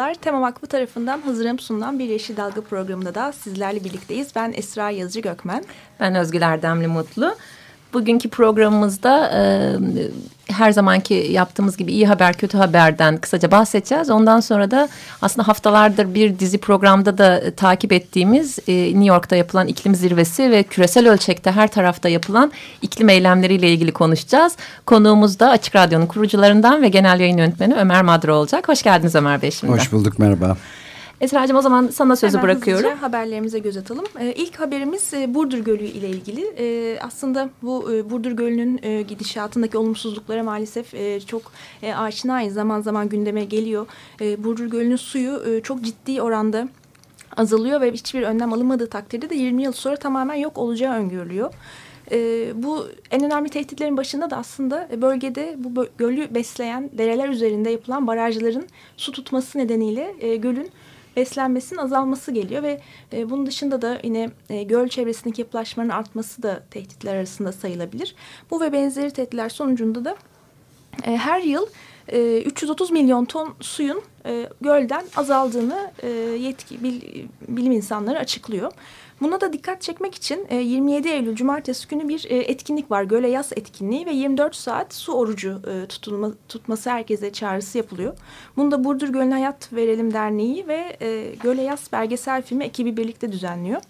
Merhabalar, Tema Vakfı tarafından hazırlanıp sunulan Bir Yeşil Dalga programında da sizlerle birlikteyiz. Ben Esra Yazıcı Gökmen. Ben Özgül Erdemli Mutlu. Bugünkü programımızda e, her zamanki yaptığımız gibi iyi haber kötü haberden kısaca bahsedeceğiz. Ondan sonra da aslında haftalardır bir dizi programda da e, takip ettiğimiz e, New York'ta yapılan iklim zirvesi ve küresel ölçekte her tarafta yapılan iklim eylemleriyle ilgili konuşacağız. Konuğumuz da Açık Radyo'nun kurucularından ve genel yayın yönetmeni Ömer Madra olacak. Hoş geldiniz Ömer Bey şimdi. Hoş bulduk merhaba. Esra'cığım o zaman sana sözü Hemen bırakıyorum. haberlerimize göz atalım. Ee, ilk haberimiz e, Burdur Gölü ile ilgili. Ee, aslında bu e, Burdur Gölü'nün e, gidişatındaki olumsuzluklara maalesef e, çok e, aşinayız. Zaman zaman gündeme geliyor. E, Burdur Gölü'nün suyu e, çok ciddi oranda azalıyor ve hiçbir önlem alınmadığı takdirde de 20 yıl sonra tamamen yok olacağı öngörülüyor. E, bu en önemli tehditlerin başında da aslında bölgede bu gölü besleyen dereler üzerinde yapılan barajların su tutması nedeniyle e, gölün beslenmesinin azalması geliyor ve e, bunun dışında da yine e, göl çevresindeki yapılaşmanın artması da tehditler arasında sayılabilir. Bu ve benzeri tehditler sonucunda da e, her yıl e, 330 milyon ton suyun e, gölden azaldığını e, yetki, bil, bilim insanları açıklıyor. Buna da dikkat çekmek için 27 e, Eylül Cumartesi günü bir e, etkinlik var. Göle Yaz etkinliği ve 24 saat su orucu e, tutulma, tutması herkese çağrısı yapılıyor. Bunu da Burdur Gölü'ne Hayat Verelim Derneği ve Göle Yaz belgesel filmi ekibi birlikte düzenliyor.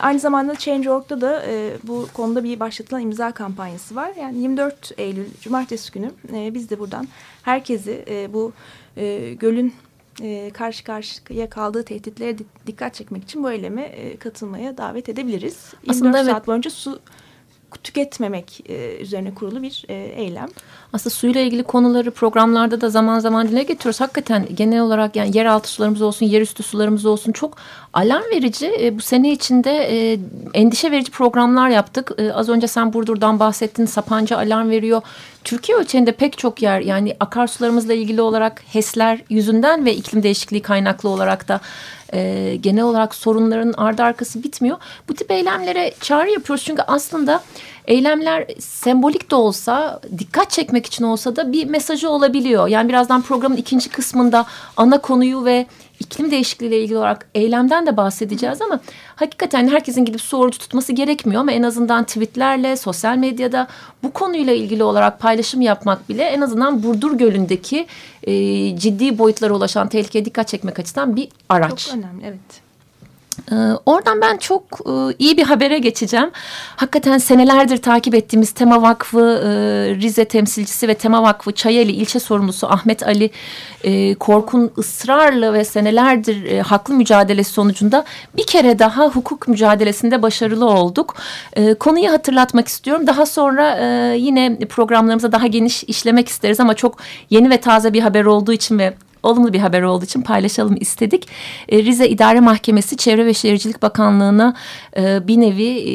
Aynı zamanda Change.org'da da bu konuda bir başlatılan imza kampanyası var. Yani 24 Eylül Cumartesi günü biz de buradan herkesi bu gölün e, karşı karşıya kaldığı tehditlere dikkat çekmek için bu eyleme e, katılmaya davet edebiliriz. Aslında 24 evet. saat boyunca su tüketmemek e, üzerine kurulu bir e, eylem. Aslında suyla ilgili konuları programlarda da zaman zaman dile getiriyoruz. Hakikaten genel olarak yani yeraltı sularımız olsun, yerüstü sularımız olsun çok alarm verici. E, bu sene içinde endişe verici programlar yaptık. Az önce sen Burdur'dan bahsettin. Sapanca alarm veriyor. Türkiye ölçeğinde pek çok yer yani akarsularımızla ilgili olarak HES'ler yüzünden ve iklim değişikliği kaynaklı olarak da e, genel olarak sorunların ardı arkası bitmiyor. Bu tip eylemlere çağrı yapıyoruz çünkü aslında eylemler sembolik de olsa dikkat çekmek için olsa da bir mesajı olabiliyor. Yani birazdan programın ikinci kısmında ana konuyu ve iklim değişikliği ile ilgili olarak eylemden de bahsedeceğiz ama hakikaten herkesin gidip su orucu tutması gerekmiyor ama en azından tweetlerle sosyal medyada bu konuyla ilgili olarak paylaşım yapmak bile en azından Burdur Gölü'ndeki e, ciddi boyutlara ulaşan tehlikeye dikkat çekmek açısından bir araç. Çok önemli evet. Ee, oradan ben çok e, iyi bir habere geçeceğim. Hakikaten senelerdir takip ettiğimiz Tema Vakfı e, Rize temsilcisi ve Tema Vakfı Çayeli ilçe sorumlusu Ahmet Ali e, Korkun ısrarlı ve senelerdir haklı mücadelesi sonucunda bir kere daha hukuk mücadelesinde başarılı olduk. Konuyu hatırlatmak istiyorum. Daha sonra yine programlarımıza daha geniş işlemek isteriz ama çok yeni ve taze bir haber olduğu için ve olumlu bir haber olduğu için paylaşalım istedik. E, Rize İdare Mahkemesi Çevre ve Şehircilik Bakanlığı'na e, bir nevi e,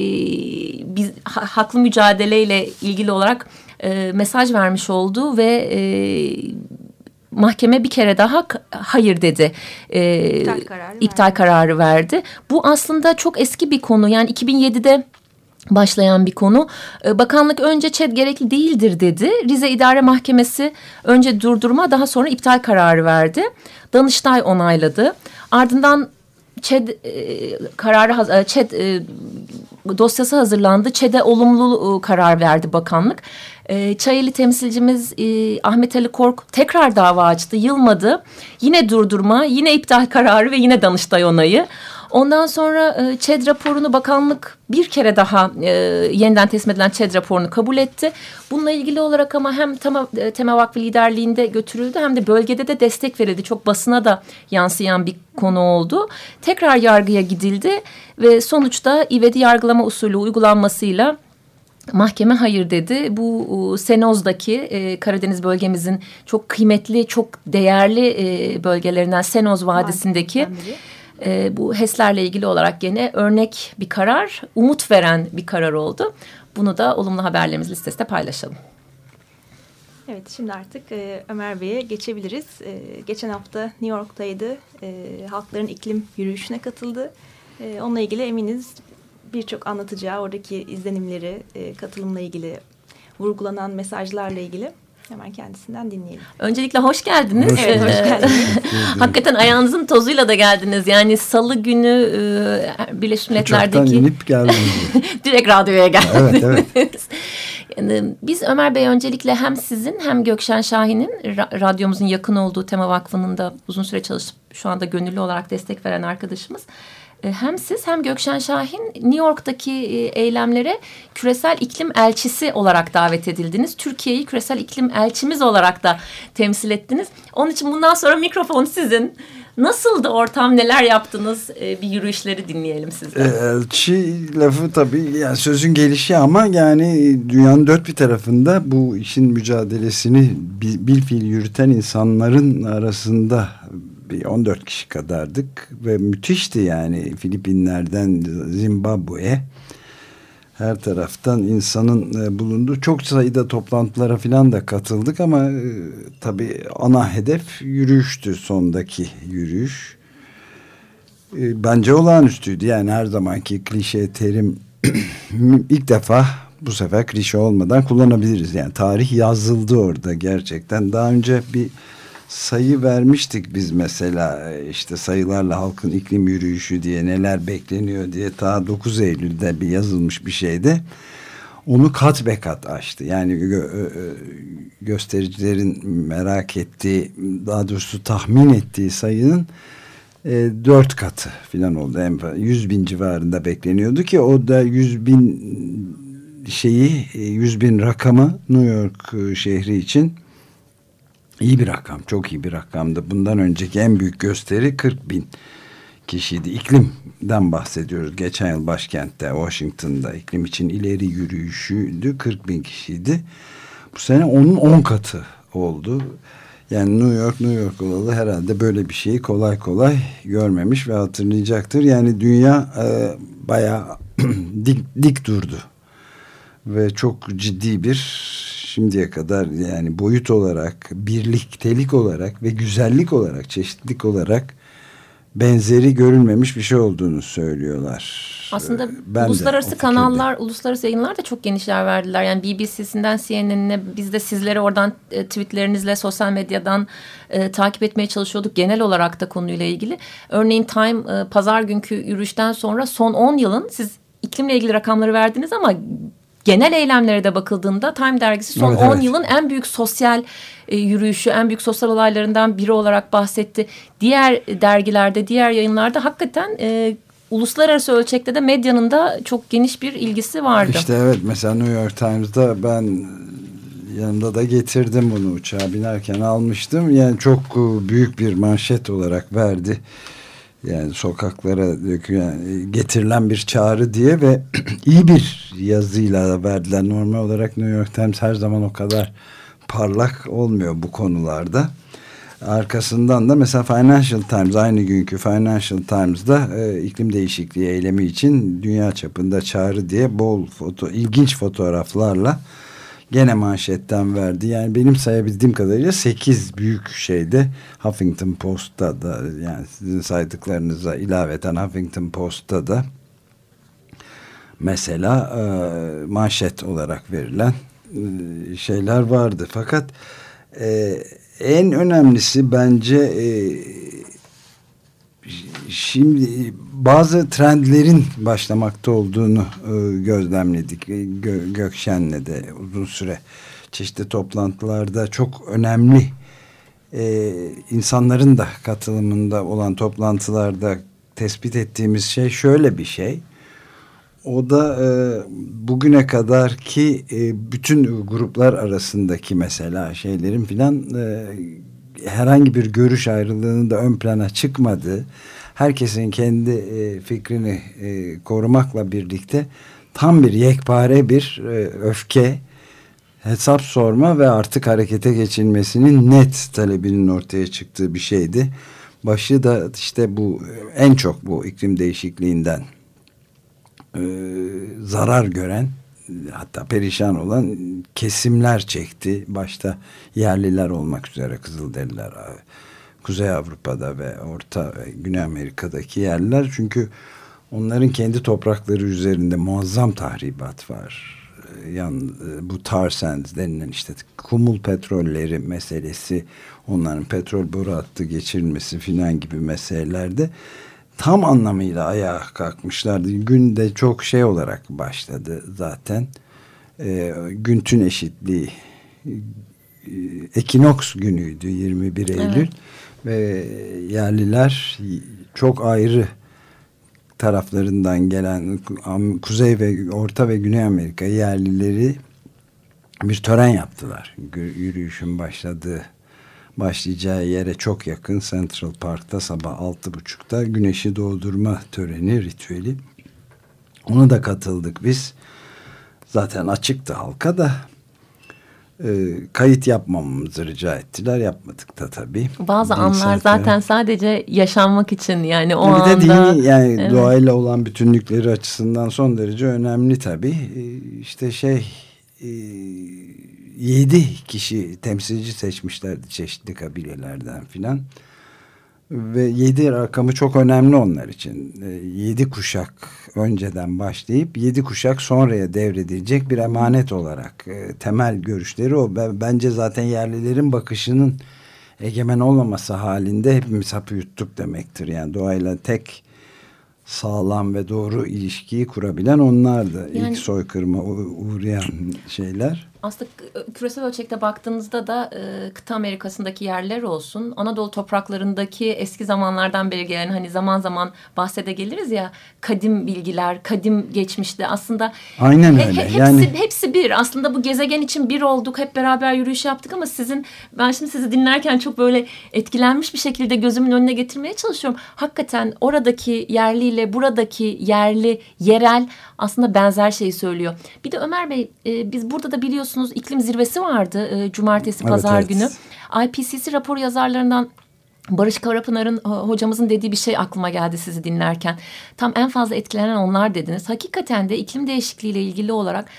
biz, ha, haklı mücadeleyle ilgili olarak e, mesaj vermiş oldu ve e, mahkeme bir kere daha hayır dedi. E, iptal, kararı, iptal verdi. kararı verdi. Bu aslında çok eski bir konu. Yani 2007'de başlayan bir konu. Ee, bakanlık önce ÇED gerekli değildir dedi. Rize İdare Mahkemesi önce durdurma daha sonra iptal kararı verdi. Danıştay onayladı. Ardından ÇED kararı ÇED e, dosyası hazırlandı. ÇED'e olumlu e, karar verdi bakanlık. E, Çayeli temsilcimiz Ahmet Ali Kork tekrar dava açtı. Yılmadı. Yine durdurma, yine iptal kararı ve yine Danıştay onayı. Ondan sonra e, ÇED raporunu bakanlık bir kere daha e, yeniden teslim edilen ÇED raporunu kabul etti. Bununla ilgili olarak ama hem Tema, e, Tema Vakfı liderliğinde götürüldü hem de bölgede de destek verildi. Çok basına da yansıyan bir konu oldu. Tekrar yargıya gidildi ve sonuçta ivedi yargılama usulü uygulanmasıyla Mahkeme hayır dedi. Bu Senoz'daki e, Karadeniz bölgemizin çok kıymetli, çok değerli e, bölgelerinden Senoz Vadisi'ndeki e, bu HES'lerle ilgili olarak gene örnek bir karar, umut veren bir karar oldu. Bunu da olumlu haberlerimiz listesinde paylaşalım. Evet şimdi artık e, Ömer Bey'e geçebiliriz. E, geçen hafta New York'taydı. E, halkların iklim yürüyüşüne katıldı. E, onunla ilgili eminiz birçok anlatacağı oradaki izlenimleri, e, katılımla ilgili, vurgulanan mesajlarla ilgili hemen kendisinden dinleyelim. Öncelikle hoş geldiniz. Hoş evet, hoş geldiniz. Hakikaten ayağınızın tozuyla da geldiniz. Yani salı günü e, Birleşmiş Milletler'deki... Uçaktan inip geldim. direkt radyoya geldiniz. Evet, evet. Yani biz Ömer Bey öncelikle hem sizin hem Gökşen Şahin'in radyomuzun yakın olduğu Tema Vakfı'nın da uzun süre çalışıp şu anda gönüllü olarak destek veren arkadaşımız. E, hem siz hem Gökşen Şahin New York'taki e, eylemlere küresel iklim elçisi olarak davet edildiniz. Türkiye'yi küresel iklim elçimiz olarak da temsil ettiniz. Onun için bundan sonra mikrofon sizin. Nasıldı ortam, neler yaptınız? E, bir yürüyüşleri dinleyelim sizden. Elçi lafı tabii yani sözün gelişi ama yani dünyanın dört bir tarafında bu işin mücadelesini bil fiil yürüten insanların arasında bir 14 kişi kadardık ve müthişti yani Filipinler'den Zimbabwe'ye her taraftan insanın e, bulunduğu çok sayıda toplantılara falan da katıldık ama e, tabii ana hedef yürüyüştü sondaki yürüyüş. E, bence olağanüstüydü yani her zamanki klişe terim ilk defa bu sefer klişe olmadan kullanabiliriz. Yani tarih yazıldı orada gerçekten. Daha önce bir sayı vermiştik biz mesela işte sayılarla halkın iklim yürüyüşü diye neler bekleniyor diye ta 9 Eylül'de bir yazılmış bir şeydi. Onu kat be kat açtı. Yani gö göstericilerin merak ettiği daha doğrusu tahmin ettiği sayının e, dört katı falan oldu. En 100 bin civarında bekleniyordu ki o da 100 bin şeyi 100 bin rakamı New York şehri için İyi bir rakam, çok iyi bir rakamdı. Bundan önceki en büyük gösteri 40 bin kişiydi. İklimden bahsediyoruz. Geçen yıl başkentte, Washington'da iklim için ileri yürüyüşüydü. 40 bin kişiydi. Bu sene onun 10 katı oldu. Yani New York, New York olalı herhalde böyle bir şeyi kolay kolay görmemiş ve hatırlayacaktır. Yani dünya e, bayağı dik, dik durdu. Ve çok ciddi bir şimdiye kadar yani boyut olarak, birliktelik olarak ve güzellik olarak, çeşitlilik olarak benzeri görülmemiş bir şey olduğunu söylüyorlar. Aslında ee, ben uluslararası kanallar, uluslararası yayınlar da çok geniş yer verdiler. Yani BBC'sinden CNN'ine biz de sizleri oradan e, tweetlerinizle sosyal medyadan e, takip etmeye çalışıyorduk. Genel olarak da konuyla ilgili. Örneğin Time e, pazar günkü yürüyüşten sonra son 10 yılın siz iklimle ilgili rakamları verdiniz ama genel eylemlere de bakıldığında Time dergisi son evet, 10 evet. yılın en büyük sosyal e, yürüyüşü, en büyük sosyal olaylarından biri olarak bahsetti. Diğer dergilerde, diğer yayınlarda hakikaten e, uluslararası ölçekte de medyanın da çok geniş bir ilgisi vardı. İşte evet mesela New York Times'da ben yanımda da getirdim bunu uçağa binerken almıştım. Yani çok e, büyük bir manşet olarak verdi yani sokaklara dökülen, getirilen bir çağrı diye ve iyi bir yazıyla verdiler. Normal olarak New York Times her zaman o kadar parlak olmuyor bu konularda. Arkasından da mesela Financial Times aynı günkü Financial Times'da e, iklim değişikliği eylemi için dünya çapında çağrı diye bol foto ilginç fotoğraflarla gene manşetten verdi. Yani benim sayabildiğim kadarıyla 8 büyük şeyde Huffington Post'ta da yani sizin saydıklarınıza ilaveten Huffington Post'ta da mesela e, manşet olarak verilen e, şeyler vardı. Fakat e, en önemlisi bence e, şimdi bazı trendlerin başlamakta olduğunu e, gözlemledik. E, Gö Gökşen'le de uzun süre çeşitli toplantılarda çok önemli e, insanların da katılımında olan toplantılarda tespit ettiğimiz şey şöyle bir şey. O da e, bugüne kadar ki e, bütün gruplar arasındaki mesela şeylerin filan e, herhangi bir görüş ayrılığının da ön plana çıkmadığı, herkesin kendi e, fikrini e, korumakla birlikte tam bir yekpare bir e, öfke, hesap sorma ve artık harekete geçilmesinin net talebinin ortaya çıktığı bir şeydi. Başı da işte bu en çok bu iklim değişikliğinden e, zarar gören hatta perişan olan kesimler çekti. Başta yerliler olmak üzere Kızılderililer Kuzey Avrupa'da ve Orta ve Güney Amerika'daki yerliler çünkü onların kendi toprakları üzerinde muazzam tahribat var. Yan, bu tar sands denilen işte kumul petrolleri meselesi onların petrol boru hattı geçirilmesi filan gibi meselelerde tam anlamıyla ayağa kalkmışlardı. Gün de çok şey olarak başladı zaten. E, Güntün eşitliği e, ekinoks günüydü 21 Eylül. Evet. Ve yerliler çok ayrı taraflarından gelen Kuzey ve Orta ve Güney Amerika yerlileri bir tören yaptılar. Yürüyüşün başladığı başlayacağı yere çok yakın Central Park'ta sabah altı buçukta güneşi doğdurma töreni, ritüeli. Ona da katıldık biz. Zaten açıktı halka da e, kayıt yapmamamızı rica ettiler. Yapmadık da tabii. Bazı Din anlar zaten sadece yaşanmak için yani o bir anda. Bir de dini yani evet. doğayla olan bütünlükleri açısından son derece önemli tabii. E, işte şey e, yedi kişi temsilci seçmişlerdi çeşitli kabilelerden filan. Ve yedi rakamı çok önemli onlar için. E, yedi kuşak önceden başlayıp yedi kuşak sonraya devredilecek bir emanet olarak e, temel görüşleri o. Bence zaten yerlilerin bakışının egemen olmaması halinde hepimiz hapı yuttuk demektir. Yani doğayla tek sağlam ve doğru ilişkiyi kurabilen onlardı. Yani, İlk soykırıma uğrayan şeyler aslında küresel ölçekte baktığınızda da e, kıta Amerika'sındaki yerler olsun, Anadolu topraklarındaki eski zamanlardan beri gelen hani zaman zaman bahsede geliriz ya kadim bilgiler, kadim geçmişte aslında Aynen he, öyle. He, hepsi, yani... hepsi bir. Aslında bu gezegen için bir olduk, hep beraber yürüyüş yaptık ama sizin ben şimdi sizi dinlerken çok böyle etkilenmiş bir şekilde gözümün önüne getirmeye çalışıyorum. Hakikaten oradaki yerliyle buradaki yerli, yerel aslında benzer şeyi söylüyor. Bir de Ömer Bey e, biz burada da biliyorsunuz iklim zirvesi vardı e, cumartesi evet, pazar evet. günü. IPCC rapor yazarlarından Barış Karapınar'ın e, hocamızın dediği bir şey aklıma geldi sizi dinlerken. Tam en fazla etkilenen onlar dediniz. Hakikaten de iklim değişikliği ile ilgili olarak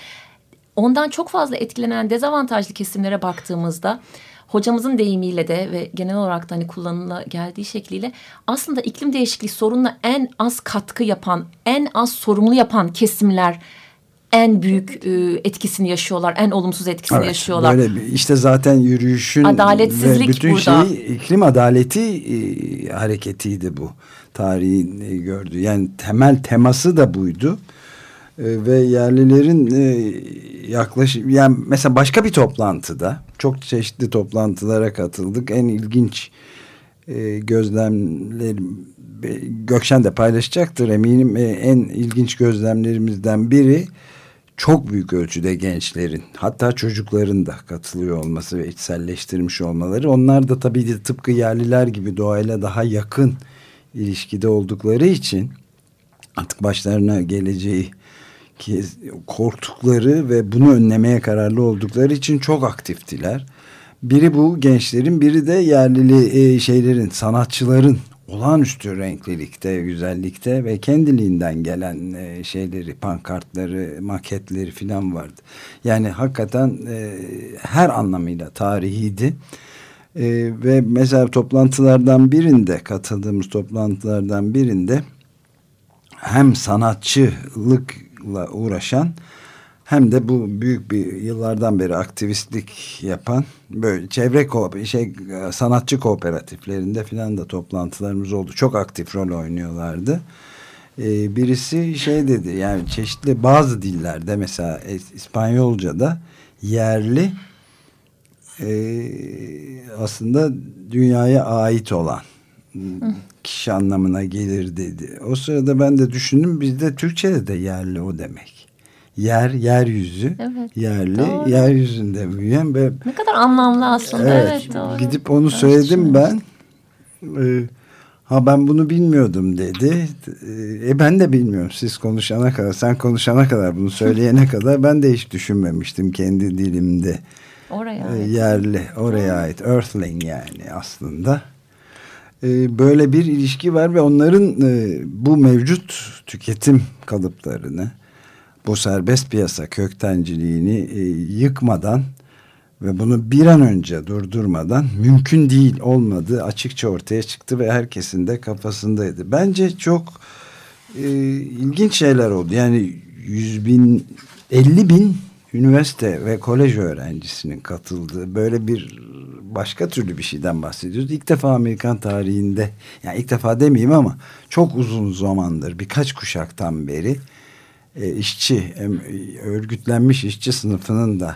ondan çok fazla etkilenen dezavantajlı kesimlere baktığımızda hocamızın deyimiyle de ve genel olarak da hani kullanıla geldiği şekliyle aslında iklim değişikliği sorunla en az katkı yapan, en az sorumlu yapan kesimler en büyük e, etkisini yaşıyorlar, en olumsuz etkisini evet, yaşıyorlar. Böyle bir, işte zaten yürüyüşün Adaletsizlik ve bütün burada. şey iklim adaleti e, hareketiydi bu tarihin e, gördüğü. Yani temel teması da buydu. E, ve yerlilerin e, yaklaşık yani mesela başka bir toplantıda çok çeşitli toplantılara katıldık. En ilginç e, gözlemleri Gökşen de paylaşacaktır eminim. E, en ilginç gözlemlerimizden biri çok büyük ölçüde gençlerin hatta çocukların da katılıyor olması ve içselleştirmiş olmaları. Onlar da tabii de tıpkı yerliler gibi doğayla daha yakın ilişkide oldukları için artık başlarına geleceği korktukları ve bunu önlemeye kararlı oldukları için çok aktiftiler. Biri bu gençlerin, biri de yerlili e, şeylerin, sanatçıların olağanüstü renklilikte, güzellikte ve kendiliğinden gelen e, şeyleri, pankartları, maketleri filan vardı. Yani hakikaten e, her anlamıyla tarihiydi. E, ve mesela toplantılardan birinde, katıldığımız toplantılardan birinde hem sanatçılık uğraşan hem de bu büyük bir yıllardan beri aktivistlik yapan böyle çevre şey sanatçı kooperatiflerinde filan da toplantılarımız oldu. Çok aktif rol oynuyorlardı. Ee, birisi şey dedi yani çeşitli bazı dillerde mesela İspanyolca'da yerli e, aslında dünyaya ait olan kişi anlamına gelir dedi. O sırada ben de düşündüm bizde Türkçe'de de yerli o demek. Yer, yeryüzü, evet, yerli, doğru. yeryüzünde büyüyen ve ne kadar anlamlı aslında. Evet, evet doğru. Gidip onu söyledim ben. Ee, Ha ben bunu bilmiyordum dedi. E ben de bilmiyorum. Siz konuşana kadar, sen konuşana kadar, bunu söyleyene kadar ben de hiç düşünmemiştim kendi dilimde. Oraya E, ait. yerli, oraya ait. Earthling yani aslında. E, böyle bir ilişki var ve onların e, bu mevcut tüketim kalıplarını, bu serbest piyasa köktenciliğini e, yıkmadan ve bunu bir an önce durdurmadan mümkün değil olmadığı açıkça ortaya çıktı ve herkesin de kafasındaydı. Bence çok e, ilginç şeyler oldu. Yani 100 bin, 50 bin üniversite ve kolej öğrencisinin katıldığı böyle bir başka türlü bir şeyden bahsediyoruz. İlk defa Amerikan tarihinde, yani ilk defa demeyeyim ama çok uzun zamandır, birkaç kuşaktan beri e, işçi, em, örgütlenmiş işçi sınıfının da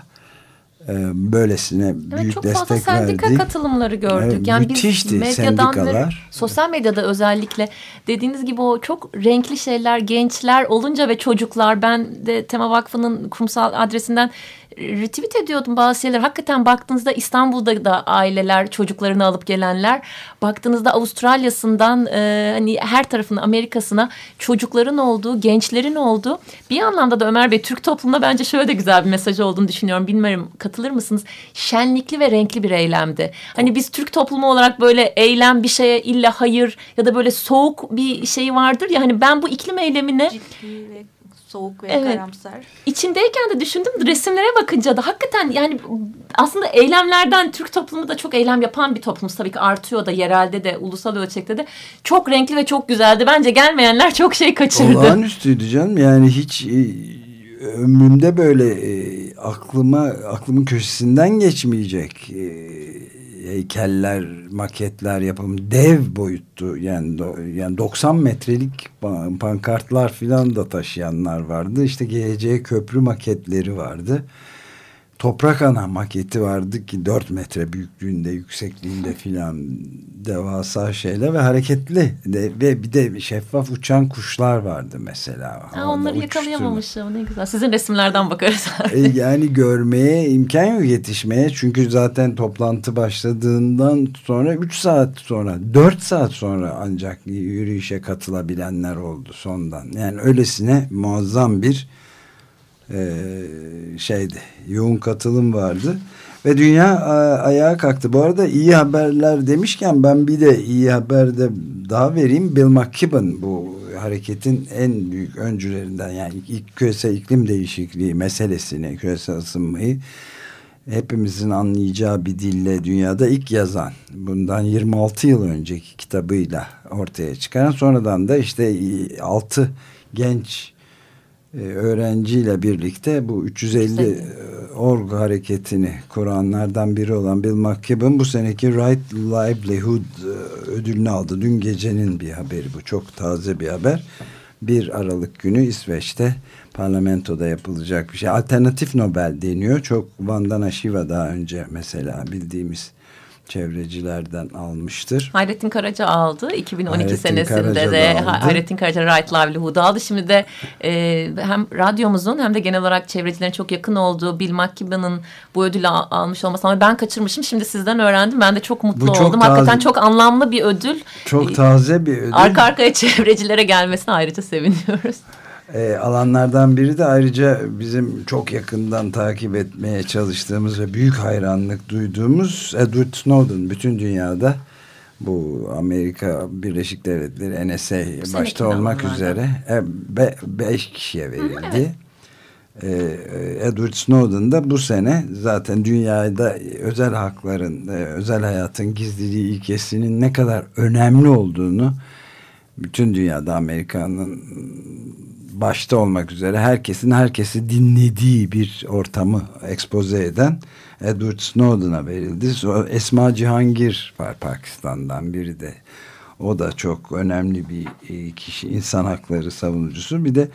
e, böylesine Evet, büyük çok destek fazla sendika verdiği. katılımları gördük. Evet, yani müthişti biz medyadan ve sendikalar. sosyal medyada özellikle dediğiniz gibi o çok renkli şeyler gençler olunca ve çocuklar ben de Tema Vakfı'nın kurumsal adresinden retweet ediyordum bazı şeyler. Hakikaten baktığınızda İstanbul'da da aileler çocuklarını alıp gelenler. Baktığınızda Avustralya'sından e, hani her tarafına Amerika'sına çocukların olduğu, gençlerin olduğu. Bir anlamda da Ömer Bey Türk toplumuna bence şöyle de güzel bir mesaj olduğunu düşünüyorum. Bilmiyorum katılır mısınız? Şenlikli ve renkli bir eylemdi. Hani biz Türk toplumu olarak böyle eylem bir şeye illa hayır ya da böyle soğuk bir şey vardır ya hani ben bu iklim eylemine Ciddi ve soğuk ve Evet. karamsar. içindeyken de düşündüm resimlere bakınca da hakikaten yani aslında eylemlerden Türk toplumu da çok eylem yapan bir toplumuz tabii ki artıyor da yerelde de ulusal ölçekte de çok renkli ve çok güzeldi. Bence gelmeyenler çok şey kaçırdı. Olağanüstüydü canım. Yani hiç e, ömrümde böyle e, aklıma aklımın köşesinden geçmeyecek e, heykeller, maketler yapım dev boyuttu. Yani do- yani 90 metrelik pa- pankartlar filan da taşıyanlar vardı. İşte GC köprü maketleri vardı. Toprak ana maketi vardı ki 4 metre büyüklüğünde, yüksekliğinde filan devasa şeyler ve hareketli de, ve bir de şeffaf uçan kuşlar vardı mesela. Ha, onları yakalayamamışım ne güzel. Sizin resimlerden bakarız. E, yani görmeye imkan yok yetişmeye çünkü zaten toplantı başladığından sonra 3 saat sonra 4 saat sonra ancak yürüyüşe katılabilenler oldu sondan. Yani öylesine muazzam bir e, şeydi yoğun katılım vardı ve dünya a- ayağa kalktı. Bu arada iyi haberler demişken ben bir de iyi haber de daha vereyim. Bill McKibben bu hareketin en büyük öncülerinden yani ilk küresel iklim değişikliği meselesini küresel ısınmayı hepimizin anlayacağı bir dille dünyada ilk yazan bundan 26 yıl önceki kitabıyla ortaya çıkaran sonradan da işte 6 genç e, öğrenciyle birlikte bu 350 e, org hareketini kuranlardan biri olan Bill McKibben bu seneki Right Livelihood e, ödülünü aldı. Dün gecenin bir haberi bu. Çok taze bir haber. 1 Aralık günü İsveç'te parlamentoda yapılacak bir şey. Alternatif Nobel deniyor. Çok Vandana Shiva daha önce mesela bildiğimiz çevrecilerden almıştır. Hayrettin Karaca aldı 2012 Hayrettin senesinde Karaca de aldı. Hayrettin Karaca Right Livelihood'u aldı. Şimdi de e, hem radyomuzun hem de genel olarak çevrecilerin çok yakın olduğu Bill McKibben'ın bu ödülü al- almış olması ama ben kaçırmışım. Şimdi sizden öğrendim. Ben de çok mutlu Bu çok oldum. taze- Hakikaten çok anlamlı bir ödül. Çok taze bir ödül. Arka arkaya çevrecilere gelmesine ayrıca seviniyoruz. E, alanlardan biri de ayrıca bizim çok yakından takip etmeye çalıştığımız ve büyük hayranlık duyduğumuz Edward Snowden bütün dünyada bu Amerika Birleşik Devletleri NSA başta olmak onlardan. üzere e, be, beş kişiye verildi. E, Edward Snowden da bu sene zaten dünyada özel hakların, e, özel hayatın gizliliği ilkesinin ne kadar önemli olduğunu bütün dünyada Amerika'nın başta olmak üzere herkesin herkesi dinlediği bir ortamı ekspoze eden Edward Snowden'a verildi. Esma Cihangir var Pakistan'dan biri de. O da çok önemli bir e, kişi, insan hakları savunucusu. Bir de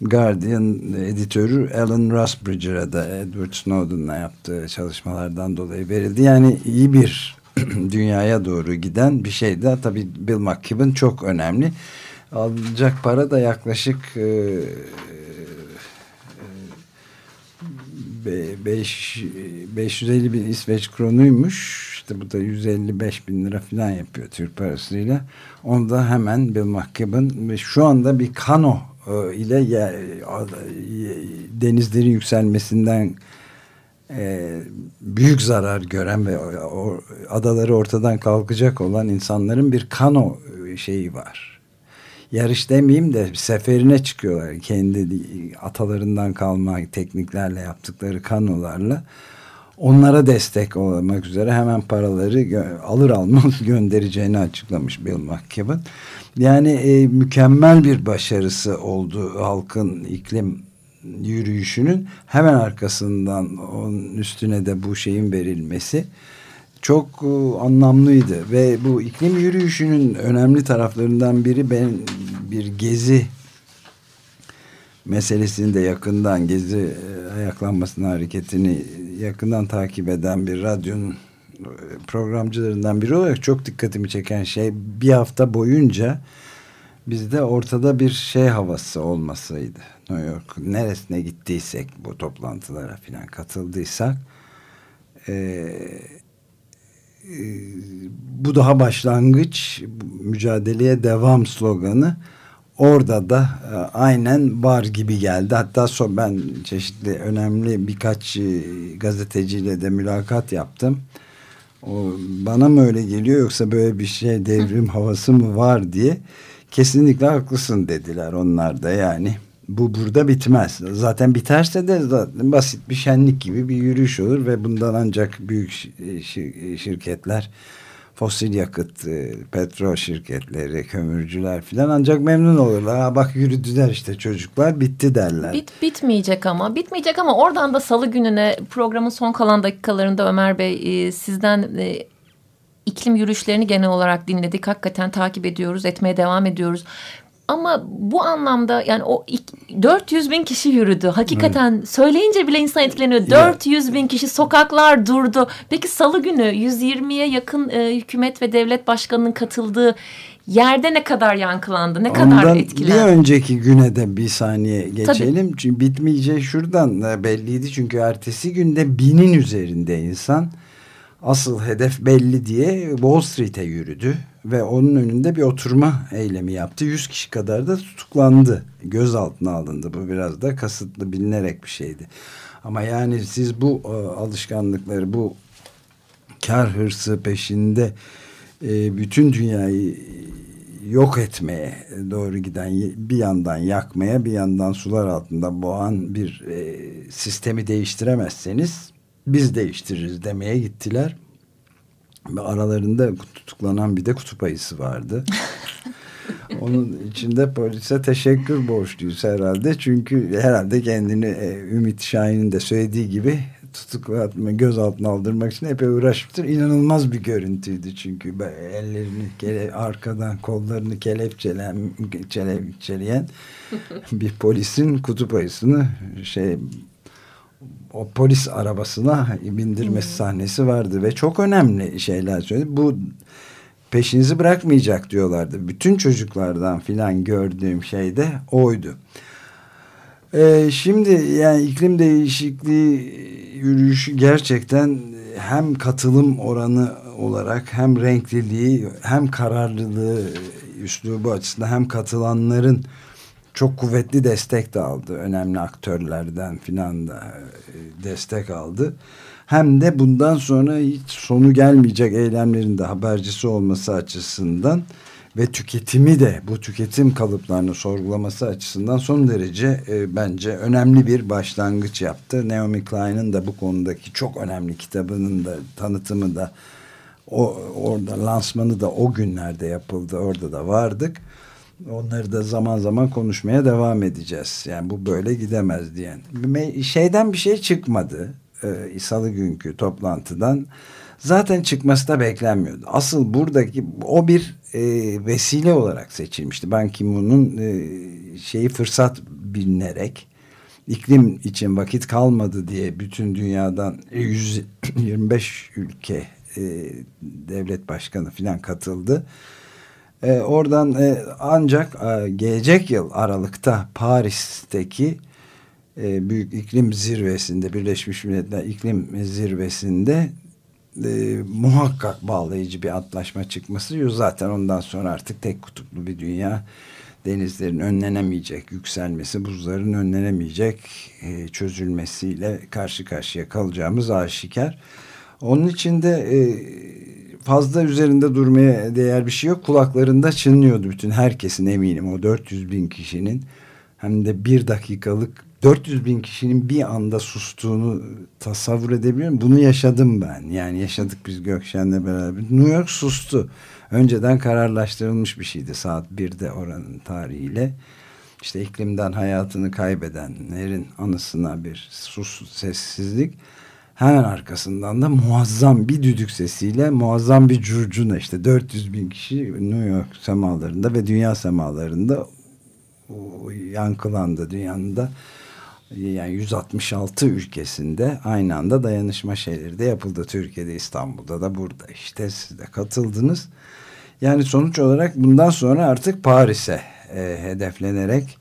Guardian editörü Alan Rusbridger'a da Edward Snowden'la yaptığı çalışmalardan dolayı verildi. Yani iyi bir dünyaya doğru giden bir şey de tabii Bill McKibben çok önemli. Alacak para da yaklaşık e, be- beş- 550 bin İsveç kronuymuş. işte bu da 155 bin lira falan yapıyor Türk parasıyla. Onu da hemen Bill ve şu anda bir kano e, ile denizlerin yükselmesinden e, büyük zarar gören ve adaları ortadan kalkacak olan insanların bir kano e, şeyi var. Yarış demeyeyim de seferine çıkıyorlar. Kendi atalarından kalma tekniklerle yaptıkları kanolarla. Onlara destek olmak üzere hemen paraları alır almaz göndereceğini açıklamış Bill McKibben. Yani e, mükemmel bir başarısı oldu halkın iklim yürüyüşünün hemen arkasından onun üstüne de bu şeyin verilmesi çok e, anlamlıydı ve bu iklim yürüyüşünün önemli taraflarından biri ben bir gezi meselesini de yakından gezi e, ayaklanmasının hareketini yakından takip eden bir radyonun e, programcılarından biri olarak çok dikkatimi çeken şey bir hafta boyunca bizde ortada bir şey havası olmasıydı. New York neresine gittiysek bu toplantılara falan katıldıysak e, e, bu daha başlangıç mücadeleye devam sloganı orada da e, aynen var gibi geldi. Hatta so ben çeşitli önemli birkaç e, gazeteciyle de mülakat yaptım. O, bana mı öyle geliyor yoksa böyle bir şey devrim havası mı var diye kesinlikle haklısın dediler onlar da yani bu burada bitmez. Zaten biterse de zaten basit bir şenlik gibi bir yürüyüş olur ve bundan ancak büyük şirketler fosil yakıt, e, petrol şirketleri, kömürcüler filan ancak memnun olurlar. Ha, bak yürüdüler işte çocuklar bitti derler. Bit, bitmeyecek ama bitmeyecek ama oradan da salı gününe programın son kalan dakikalarında Ömer Bey e, sizden e, iklim yürüyüşlerini genel olarak dinledik. Hakikaten takip ediyoruz, etmeye devam ediyoruz. Ama bu anlamda yani o 400 bin kişi yürüdü. Hakikaten evet. söyleyince bile insan etkileniyor. 400 bin kişi sokaklar durdu. Peki salı günü 120'ye yakın e, hükümet ve devlet başkanının katıldığı yerde ne kadar yankılandı? Ne Ondan kadar etkilendi? bir önceki güne de bir saniye geçelim. Tabii. Çünkü bitmeyeceği şuradan da belliydi. Çünkü ertesi günde binin üzerinde insan asıl hedef belli diye Wall Street'e yürüdü ve onun önünde bir oturma eylemi yaptı. Yüz kişi kadar da tutuklandı. Gözaltına alındı. Bu biraz da kasıtlı bilinerek bir şeydi. Ama yani siz bu e, alışkanlıkları, bu kar hırsı peşinde e, bütün dünyayı yok etmeye doğru giden bir yandan yakmaya bir yandan sular altında boğan bir e, sistemi değiştiremezseniz biz değiştiririz demeye gittiler. Aralarında tutuklanan bir de kutup ayısı vardı. Onun içinde polise teşekkür borçluyuz herhalde. Çünkü herhalde kendini e, Ümit Şahin'in de söylediği gibi tutuklatma, gözaltına aldırmak için epey uğraşmıştır. İnanılmaz bir görüntüydü çünkü ellerini kele, arkadan kollarını kelepçelen, kelepçeleyen bir polisin kutup ayısını şey o polis arabasına bindirmesi hmm. sahnesi vardı ve çok önemli şeyler söyledi. Bu peşinizi bırakmayacak diyorlardı. Bütün çocuklardan filan gördüğüm şey de oydu. Ee, şimdi yani iklim değişikliği yürüyüşü gerçekten hem katılım oranı olarak hem renkliliği hem kararlılığı üslubu açısından hem katılanların çok kuvvetli destek de aldı. Önemli aktörlerden filan da e, destek aldı. Hem de bundan sonra hiç sonu gelmeyecek eylemlerin de habercisi olması açısından ve tüketimi de bu tüketim kalıplarını sorgulaması açısından son derece e, bence önemli bir başlangıç yaptı. Naomi Klein'in de bu konudaki çok önemli kitabının da tanıtımı da o orada lansmanı da o günlerde yapıldı. Orada da vardık. Onları da zaman zaman konuşmaya devam edeceğiz. Yani bu böyle gidemez diyen. Şeyden bir şey çıkmadı. Ee, Salı günkü toplantıdan. Zaten çıkması da beklenmiyordu. Asıl buradaki o bir e, vesile olarak seçilmişti. Ban Ki-moon'un e, şeyi fırsat bilinerek iklim için vakit kalmadı diye bütün dünyadan 125 ülke e, devlet başkanı filan katıldı e, oradan e, ancak e, gelecek yıl Aralık'ta Paris'teki e, Büyük iklim Zirvesi'nde Birleşmiş Milletler iklim Zirvesi'nde e, muhakkak bağlayıcı bir antlaşma çıkması zaten ondan sonra artık tek kutuplu bir dünya denizlerin önlenemeyecek yükselmesi, buzların önlenemeyecek e, çözülmesiyle karşı karşıya kalacağımız aşikar. Onun için de e, fazla üzerinde durmaya değer bir şey yok. Kulaklarında çınlıyordu bütün herkesin eminim o 400 bin kişinin hem de bir dakikalık 400 bin kişinin bir anda sustuğunu tasavvur edebiliyorum. Bunu yaşadım ben. Yani yaşadık biz Gökşen'le beraber. New York sustu. Önceden kararlaştırılmış bir şeydi saat 1'de oranın tarihiyle. İşte iklimden hayatını kaybedenlerin anısına bir sus sessizlik. Hemen arkasından da muazzam bir düdük sesiyle muazzam bir curcuna işte 400 bin kişi New York semalarında ve dünya semalarında yankılandı dünyanın da yani 166 ülkesinde aynı anda dayanışma şeyleri de yapıldı. Türkiye'de, İstanbul'da da burada işte siz de katıldınız. Yani sonuç olarak bundan sonra artık Paris'e e, hedeflenerek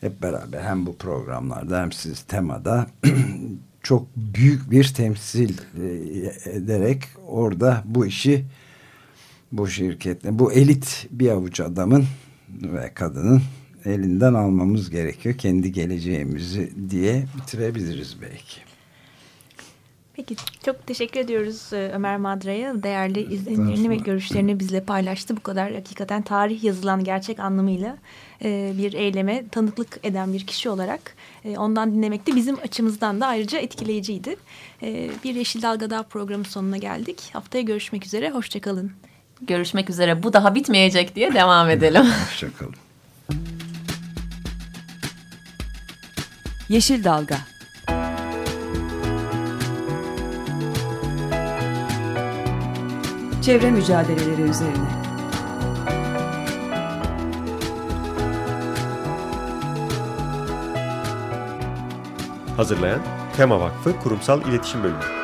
hep beraber hem bu programlarda hem siz temada çok büyük bir temsil e, ederek orada bu işi bu şirketle bu elit bir avuç adamın ve kadının elinden almamız gerekiyor kendi geleceğimizi diye bitirebiliriz belki. Peki çok teşekkür ediyoruz e, Ömer Madra'ya. Değerli izlenimlerini ve görüşlerini bizle paylaştı. Bu kadar hakikaten tarih yazılan gerçek anlamıyla e, bir eyleme tanıklık eden bir kişi olarak e, ondan dinlemek de bizim açımızdan da ayrıca etkileyiciydi. Bir Yeşil Dalga Daha programı sonuna geldik. Haftaya görüşmek üzere. Hoşçakalın. Görüşmek üzere. Bu daha bitmeyecek diye devam edelim. Hoşçakalın. Yeşil Dalga Çevre mücadeleleri üzerine. Hazırlayan Tema Vakfı Kurumsal İletişim Bölümü